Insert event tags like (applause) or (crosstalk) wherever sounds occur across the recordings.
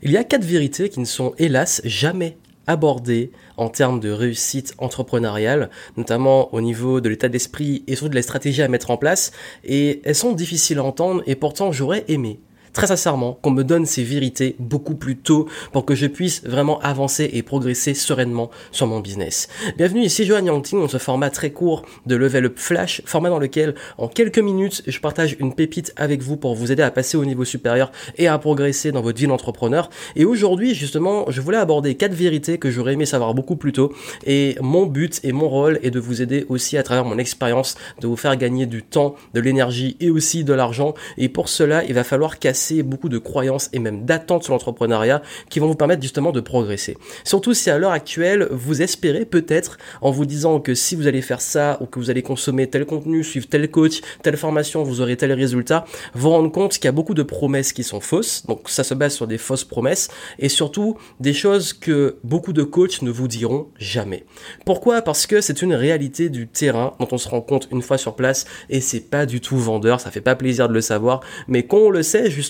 Il y a quatre vérités qui ne sont hélas jamais abordées en termes de réussite entrepreneuriale, notamment au niveau de l'état d'esprit et surtout de la stratégie à mettre en place, et elles sont difficiles à entendre et pourtant j'aurais aimé très sincèrement qu'on me donne ces vérités beaucoup plus tôt pour que je puisse vraiment avancer et progresser sereinement sur mon business. Bienvenue ici Johan Yangting dans ce format très court de Level Up Flash, format dans lequel en quelques minutes je partage une pépite avec vous pour vous aider à passer au niveau supérieur et à progresser dans votre vie d'entrepreneur. Et aujourd'hui justement je voulais aborder quatre vérités que j'aurais aimé savoir beaucoup plus tôt et mon but et mon rôle est de vous aider aussi à travers mon expérience, de vous faire gagner du temps, de l'énergie et aussi de l'argent. Et pour cela il va falloir casser beaucoup de croyances et même d'attentes sur l'entrepreneuriat qui vont vous permettre justement de progresser. Surtout si à l'heure actuelle, vous espérez peut-être en vous disant que si vous allez faire ça ou que vous allez consommer tel contenu, suivre tel coach, telle formation, vous aurez tel résultat, vous rendre compte qu'il y a beaucoup de promesses qui sont fausses. Donc ça se base sur des fausses promesses et surtout des choses que beaucoup de coachs ne vous diront jamais. Pourquoi? Parce que c'est une réalité du terrain dont on se rend compte une fois sur place et c'est pas du tout vendeur, ça fait pas plaisir de le savoir, mais qu'on on le sait justement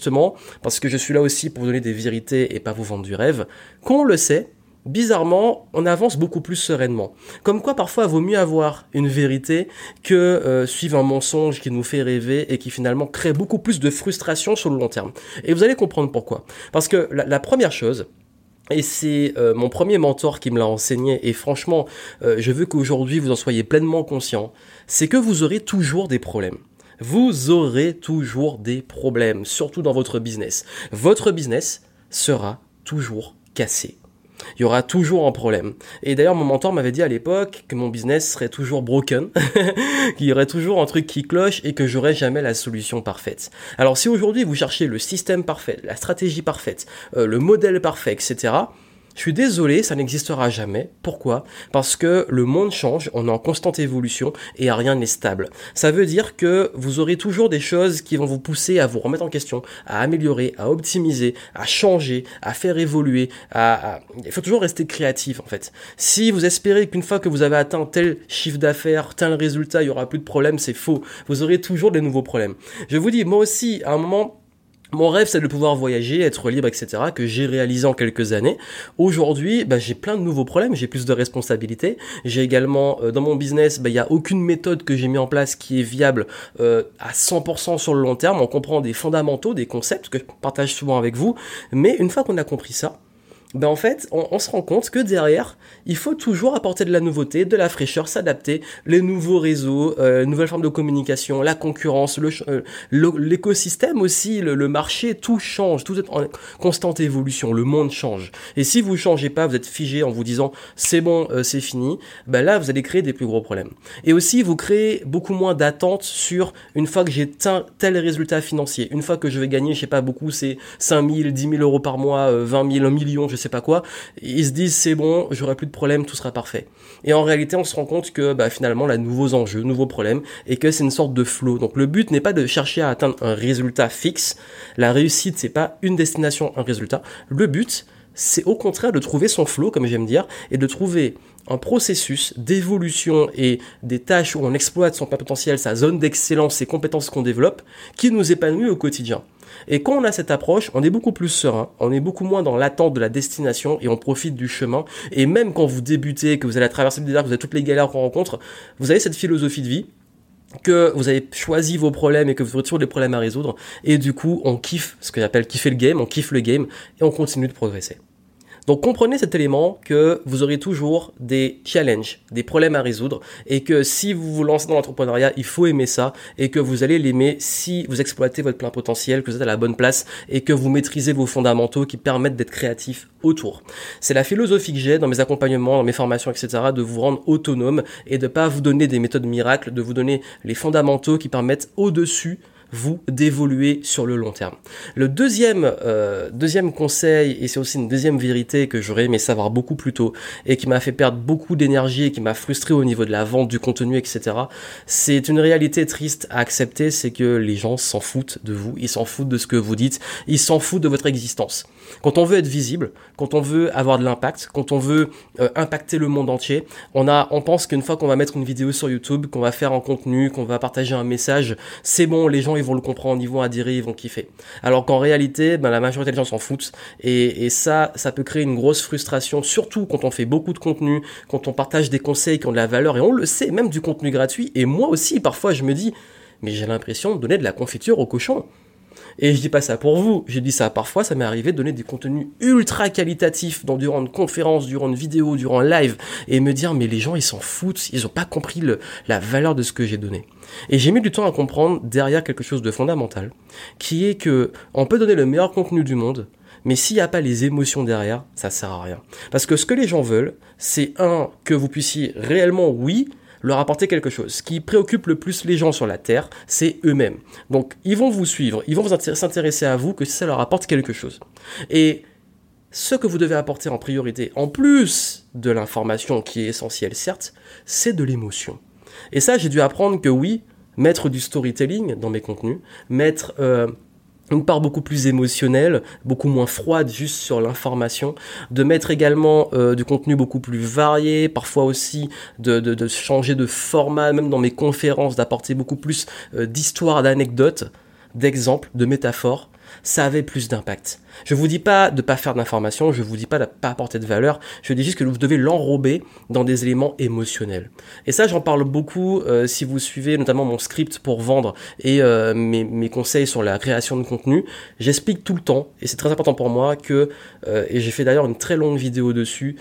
parce que je suis là aussi pour vous donner des vérités et pas vous vendre du rêve, qu'on le sait, bizarrement, on avance beaucoup plus sereinement. Comme quoi, parfois, il vaut mieux avoir une vérité que euh, suivre un mensonge qui nous fait rêver et qui finalement crée beaucoup plus de frustration sur le long terme. Et vous allez comprendre pourquoi. Parce que la, première chose, et c'est euh, mon premier mentor qui me l'a enseigné, et franchement, euh, je veux qu'aujourd'hui vous en soyez pleinement conscient, c'est que vous aurez toujours des problèmes vous aurez toujours des problèmes, surtout dans votre business. Votre business sera toujours cassé. Il y aura toujours un problème. Et d'ailleurs, mon mentor m'avait dit à l'époque que mon business serait toujours broken, (laughs) qu'il y aurait toujours un truc qui cloche et que j'aurais jamais la solution parfaite. Alors si aujourd'hui vous cherchez le système parfait, la stratégie parfaite, euh, le modèle parfait, etc., je suis désolé, ça n'existera jamais. Pourquoi? Parce que le monde change, on est en constante évolution et rien n'est stable. Ça veut dire que vous aurez toujours des choses qui vont vous pousser à vous remettre en question, à améliorer, à optimiser, à changer, à faire évoluer. À, Il faut toujours rester créatif en fait. Si vous espérez qu'une fois que vous avez atteint tel chiffre d'affaires, tel résultat, il y aura plus de problèmes, c'est faux. Vous aurez toujours des nouveaux problèmes. Je vous dis, moi aussi, à un moment, mon rêve, c'est de pouvoir voyager, être libre, etc., que j'ai réalisé en quelques années. Aujourd'hui, bah, j'ai plein de nouveaux problèmes, j'ai plus de responsabilités. J'ai également, euh, dans mon business, bah, il n'y a aucune méthode que j'ai mis en place qui est viable euh, à 100% sur le long terme. On comprend des fondamentaux, des concepts que je partage souvent avec vous. Mais une fois qu'on a compris ça, ben en fait, on, se rend compte que derrière, il faut toujours apporter de la nouveauté, de la fraîcheur, s'adapter, les nouveaux réseaux, euh, nouvelles formes de communication, la concurrence, euh, l'écosystème aussi, le, marché, tout change, tout est en constante évolution, le monde change. Et si vous changez pas, vous êtes figé en vous disant c'est bon, euh, c'est fini, ben là, vous allez créer des plus gros problèmes. Et aussi, vous créez beaucoup moins d'attentes sur une fois que j'ai tel résultat financier, une fois que je vais gagner, je sais pas beaucoup, c'est 5 000, 10 000 euros par mois, 20 000, 1 million, je sais pas quoi, ils se disent c'est bon, j'aurai plus de problème, tout sera parfait. Et en réalité, on se rend compte que bah, finalement, de nouveaux enjeux, nouveaux problèmes, et que c'est une sorte de flow. Donc le but n'est pas de chercher à atteindre un résultat fixe. La réussite, c'est pas une destination, un résultat. Le but, c'est au contraire de trouver son flow, comme j'aime dire, et de trouver un processus d'évolution et des tâches où on exploite son potentiel, sa zone d'excellence, ses compétences qu'on développe, qui nous épanouit au quotidien. Et quand on a cette approche, on est beaucoup plus serein, on est beaucoup moins dans l'attente de la destination et on profite du chemin. Et même quand vous débutez, que vous allez traverser le désert, que vous avez toutes les galères qu'on rencontre, vous avez cette philosophie de vie que vous avez choisi vos problèmes et que vous aurez toujours des problèmes à résoudre. Et du coup, on kiffe ce que j'appelle kiffer le game, on kiffe le game et on continue de progresser. Donc comprenez cet élément que vous aurez toujours des challenges, des problèmes à résoudre et que si vous vous lancez dans l'entrepreneuriat, il faut aimer ça et que vous allez l'aimer si vous exploitez votre plein potentiel, que vous êtes à la bonne place et que vous maîtrisez vos fondamentaux qui permettent d'être créatif autour. C'est la philosophie que j'ai dans mes accompagnements, dans mes formations, etc., de vous rendre autonome et de pas vous donner des méthodes miracles, de vous donner les fondamentaux qui permettent au-dessus vous d'évoluer sur le long terme. Le deuxième, euh, deuxième conseil, et c'est aussi une deuxième vérité que j'aurais aimé savoir beaucoup plus tôt, et qui m'a fait perdre beaucoup d'énergie et qui m'a frustré au niveau de la vente du contenu, etc., c'est une réalité triste à accepter, c'est que les gens s'en foutent de vous, ils s'en foutent de ce que vous dites, ils s'en foutent de votre existence. Quand on veut être visible, quand on veut avoir de l'impact, quand on veut euh, impacter le monde entier, on a, on pense qu'une fois qu'on va mettre une vidéo sur YouTube, qu'on va faire un contenu, qu'on va partager un message, c'est bon, les gens ils vont le comprendre, ils vont adhérer, ils vont kiffer. Alors qu'en réalité, ben, la majorité des gens s'en foutent. Et, et, ça, ça peut créer une grosse frustration, surtout quand on fait beaucoup de contenu, quand on partage des conseils qui ont de la valeur, et on le sait, même du contenu gratuit. Et moi aussi, parfois, je me dis, mais j'ai l'impression de donner de la confiture au cochon. Et je dis pas ça pour vous, je dis ça parfois, ça m'est arrivé de donner des contenus ultra qualitatifs dans, durant une conférence, durant une vidéo, durant un live, et me dire mais les gens ils s'en foutent, ils ont pas compris le, la valeur de ce que j'ai donné. Et j'ai mis du temps à comprendre derrière quelque chose de fondamental, qui est que on peut donner le meilleur contenu du monde, mais s'il n'y a pas les émotions derrière, ça sert à rien. Parce que ce que les gens veulent, c'est un, que vous puissiez réellement, oui, leur apporter quelque chose. Ce qui préoccupe le plus les gens sur la Terre, c'est eux-mêmes. Donc, ils vont vous suivre, ils vont s'intéresser à vous que ça leur apporte quelque chose. Et ce que vous devez apporter en priorité, en plus de l'information qui est essentielle, certes, c'est de l'émotion. Et ça, j'ai dû apprendre que oui, mettre du storytelling dans mes contenus, mettre euh, une part beaucoup plus émotionnelle, beaucoup moins froide juste sur l'information, de mettre également euh, du contenu beaucoup plus varié, parfois aussi de, changer de format, même dans mes conférences, d'apporter beaucoup plus euh, d'histoires, d'anecdotes, d'exemples, de métaphores, ça avait plus d'impact. Je vous dis pas de pas faire d'information, je vous dis pas de pas apporter de valeur, je dis juste que vous devez l'enrober dans des éléments émotionnels. Et ça, j'en parle beaucoup euh, si vous suivez notamment mon script pour vendre et euh, mes, conseils sur la création de contenu. J'explique tout le temps, et c'est très important pour moi que, euh, et j'ai fait d'ailleurs une très longue vidéo dessus,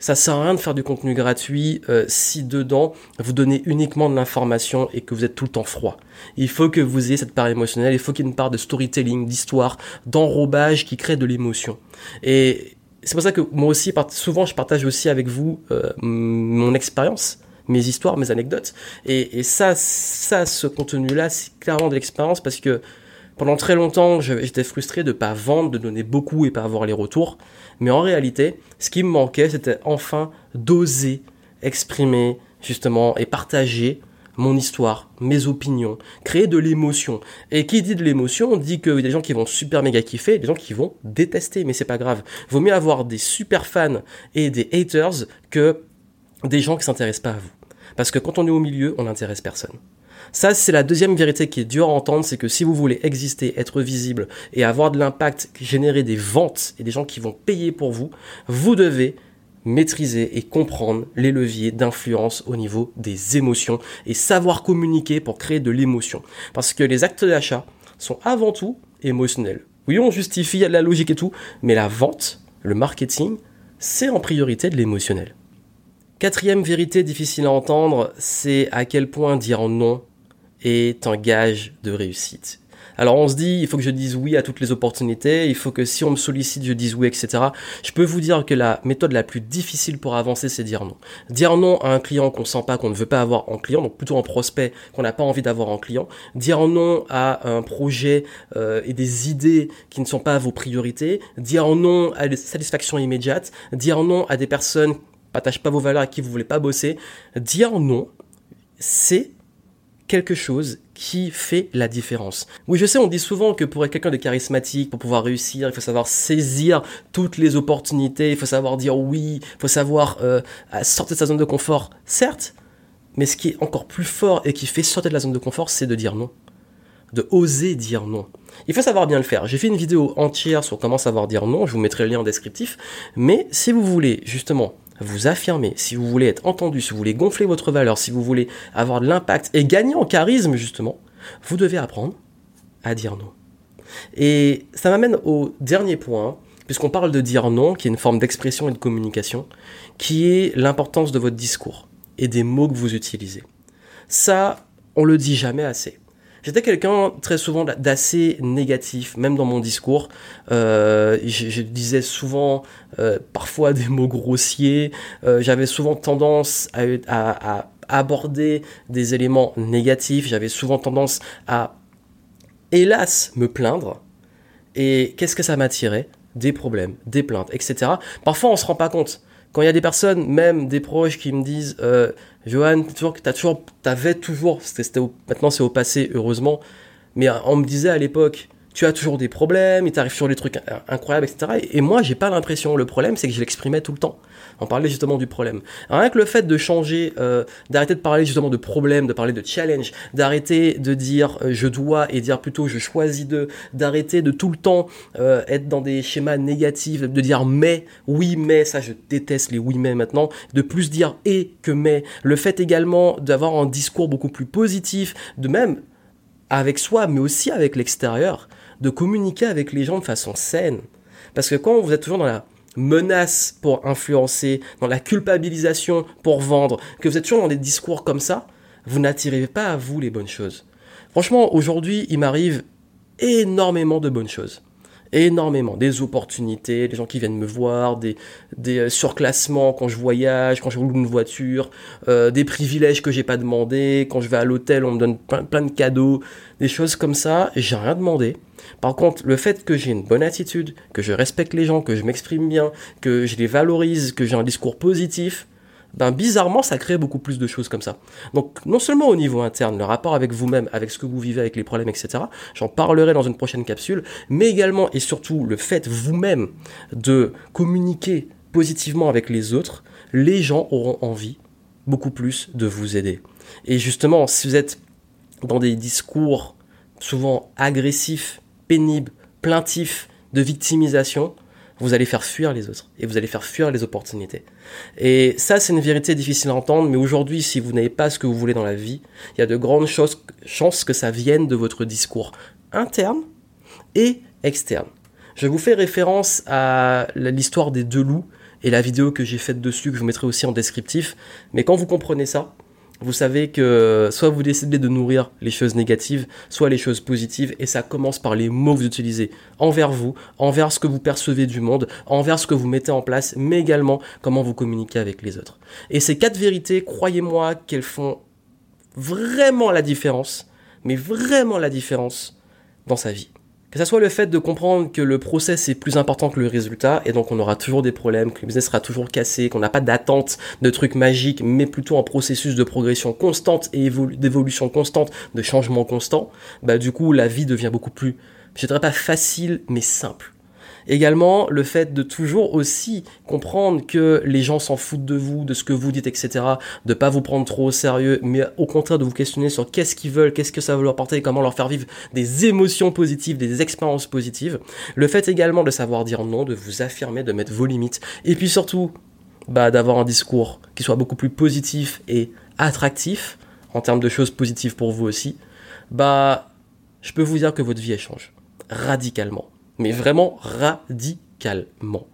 ça sert à rien de faire du contenu gratuit euh, si dedans vous donnez uniquement de l'information et que vous êtes tout le temps froid. Il faut que vous ayez cette part émotionnelle, il faut qu'il y ait une part de storytelling, d'histoire, d'enrobage qui crée de l'émotion. Et c'est pour ça que moi aussi, souvent, je partage aussi avec vous euh, mon expérience mes histoires, mes anecdotes. Et, et ça, ça, ce contenu-là, c'est clairement de l'expérience parce que pendant très longtemps, j'étais frustré de ne pas vendre, de donner beaucoup et pas avoir les retours. Mais en réalité, ce qui me manquait, c'était enfin d'oser exprimer justement et partager mon histoire, mes opinions, créer de l'émotion. Et qui dit de l'émotion, on dit que des gens qui vont super méga kiffer, des gens qui vont détester, mais c'est pas grave. Vaut mieux avoir des super fans et des haters que des gens qui s'intéressent pas à vous. Parce que quand on est au milieu, on n'intéresse personne. Ça, c'est la deuxième vérité qui est dure à entendre, c'est que si vous voulez exister, être visible et avoir de l'impact, générer des ventes et des gens qui vont payer pour vous, vous devez maîtriser et comprendre les leviers d'influence au niveau des émotions et savoir communiquer pour créer de l'émotion. Parce que les actes d'achat sont avant tout émotionnels. Oui, on justifie, il y a de la logique et tout, mais la vente, le marketing, c'est en priorité de l'émotionnel. Quatrième vérité difficile à entendre, c'est à quel point dire non est un gage de réussite. Alors on se dit, il faut que je dise oui à toutes les opportunités, il faut que si on me sollicite, je dise oui, etc. Je peux vous dire que la méthode la plus difficile pour avancer, c'est dire non. Dire non à un client qu'on sent pas, qu'on ne veut pas avoir en client, donc plutôt un prospect qu'on n'a pas envie d'avoir en client. Dire non à un projet euh, et des idées qui ne sont pas vos priorités. Dire non à des satisfactions immédiates. Dire non à des personnes qui partagent pas vos valeurs à qui vous voulez pas bosser. Dire non, c'est quelque chose qui fait la différence. Oui, je sais, on dit souvent que pour être quelqu'un de charismatique, pour pouvoir réussir, il faut savoir saisir toutes les opportunités, il faut savoir dire oui, il faut savoir euh, sortir de sa zone de confort. Certes, mais ce qui est encore plus fort et qui fait sortir de la zone de confort, c'est de dire non. De oser dire non. Il faut savoir bien le faire. J'ai fait une vidéo entière sur comment savoir dire non, je vous mettrai le lien en descriptif. Mais si vous voulez justement vous affirmer, si vous voulez être entendu, si vous voulez gonfler votre valeur, si vous voulez avoir de l'impact et gagner en charisme justement, vous devez apprendre à dire non. Et ça m'amène au dernier point, puisqu'on parle de dire non, qui est une forme d'expression et de communication, qui est l'importance de votre discours et des mots que vous utilisez. Ça, on le dit jamais assez. J'étais quelqu'un très souvent d'assez négatif, même dans mon discours. Euh, je, disais souvent euh, parfois des mots grossiers. Euh, j'avais souvent tendance à, aborder des éléments négatifs. J'avais souvent tendance à, hélas, me plaindre. Et qu'est-ce que ça m'attirait Des problèmes, des plaintes, etc. Parfois, on se rend pas compte. Quand il y a des personnes, même des proches, qui me disent euh, Johan, toujours, t'avais toujours, maintenant c'est au passé, heureusement, mais on me disait à l'époque tu as toujours des problèmes, il t'arrive sur des trucs incroyables, etc. Et moi, j'ai pas l'impression. Le problème, c'est que je l'exprimais tout le temps. On parlait justement du problème. Rien que le fait de changer, euh, d'arrêter de parler justement de problème, de parler de challenge, d'arrêter de dire euh, je dois et dire plutôt je choisis de, d'arrêter de tout le temps euh, être dans des schémas négatifs, de dire mais, oui mais, ça je déteste les oui mais maintenant, de plus dire et que mais. Le fait également d'avoir un discours beaucoup plus positif, de même avec soi, mais aussi avec l'extérieur, de communiquer avec les gens de façon saine. Parce que quand vous êtes toujours dans la menace pour influencer, dans la culpabilisation pour vendre, que vous êtes toujours dans des discours comme ça, vous n'attirez pas à vous les bonnes choses. Franchement, aujourd'hui, il m'arrive énormément de bonnes choses. Énormément. Des opportunités, des gens qui viennent me voir, des, des euh, surclassements quand je voyage, quand je roule une voiture, euh, des privilèges que j'ai pas demandé, quand je vais à l'hôtel, on me donne plein, plein de cadeaux, des choses comme ça, j'ai rien demandé. Par contre, le fait que j'ai une bonne attitude, que je respecte les gens, que je m'exprime bien, que je les valorise, que j'ai un discours positif, ben bizarrement, ça crée beaucoup plus de choses comme ça. Donc, non seulement au niveau interne, le rapport avec vous-même, avec ce que vous vivez, avec les problèmes, etc., j'en parlerai dans une prochaine capsule, mais également et surtout le fait vous-même de communiquer positivement avec les autres, les gens auront envie beaucoup plus de vous aider. Et justement, si vous êtes dans des discours souvent agressifs, pénibles, plaintifs, de victimisation, vous allez faire fuir les autres et vous allez faire fuir les opportunités. Et ça, c'est une vérité difficile à entendre, mais aujourd'hui, si vous n'avez pas ce que vous voulez dans la vie, il y a de grandes chances que ça vienne de votre discours interne et externe. Je vous fais référence à l'histoire des deux loups et la vidéo que j'ai faite dessus, que je vous mettrai aussi en descriptif. Mais quand vous comprenez ça, vous savez que soit vous décidez de nourrir les choses négatives, soit les choses positives, et ça commence par les mots que vous utilisez envers vous, envers ce que vous percevez du monde, envers ce que vous mettez en place, mais également comment vous communiquez avec les autres. Et ces quatre vérités, croyez-moi qu'elles font vraiment la différence, mais vraiment la différence dans sa vie. Que ça soit le fait de comprendre que le process est plus important que le résultat, et donc on aura toujours des problèmes, que le business sera toujours cassé, qu'on n'a pas d'attente de trucs magiques, mais plutôt un processus de progression constante et d'évolution constante, de changement constant, bah du coup la vie devient beaucoup plus, je dirais pas facile, mais simple. Également, le fait de toujours aussi comprendre que les gens s'en foutent de vous, de ce que vous dites, etc. De pas vous prendre trop au sérieux, mais au contraire de vous questionner sur qu'est-ce qu'ils veulent, qu'est-ce que ça veut leur porter comment leur faire vivre des émotions positives, des expériences positives. Le fait également de savoir dire non, de vous affirmer, de mettre vos limites. Et puis surtout, bah, d'avoir un discours qui soit beaucoup plus positif et attractif en termes de choses positives pour vous aussi. Bah, je peux vous dire que votre vie change radicalement mais vraiment radicalement.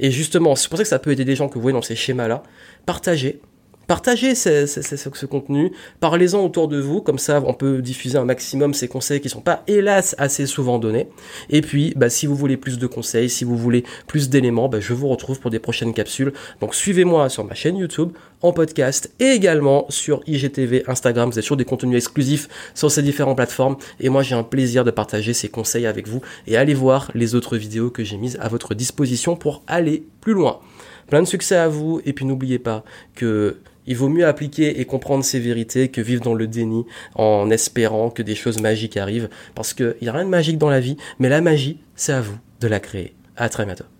Et justement, c'est pour ça que ça peut aider des gens que vous voyez dans ces schémas-là. Partagez, Partagez ce, contenu, parlez-en autour de vous, comme ça on peut diffuser un maximum ces conseils qui sont pas hélas assez souvent donnés. Et puis, bah, si vous voulez plus de conseils, si vous voulez plus d'éléments, bah, je vous retrouve pour des prochaines capsules. Donc suivez-moi sur ma chaîne YouTube, en podcast et également sur IGTV, Instagram. Vous êtes sur des contenus exclusifs sur ces différentes plateformes. Et moi j'ai un plaisir de partager ces conseils avec vous et allez voir les autres vidéos que j'ai mises à votre disposition pour aller plus loin. Plein de succès à vous et puis n'oubliez pas que il vaut mieux appliquer et comprendre ces vérités que vivre dans le déni en espérant que des choses magiques arrivent. Parce qu'il n'y a rien de magique dans la vie, mais la magie, c'est à vous de la créer. À très bientôt.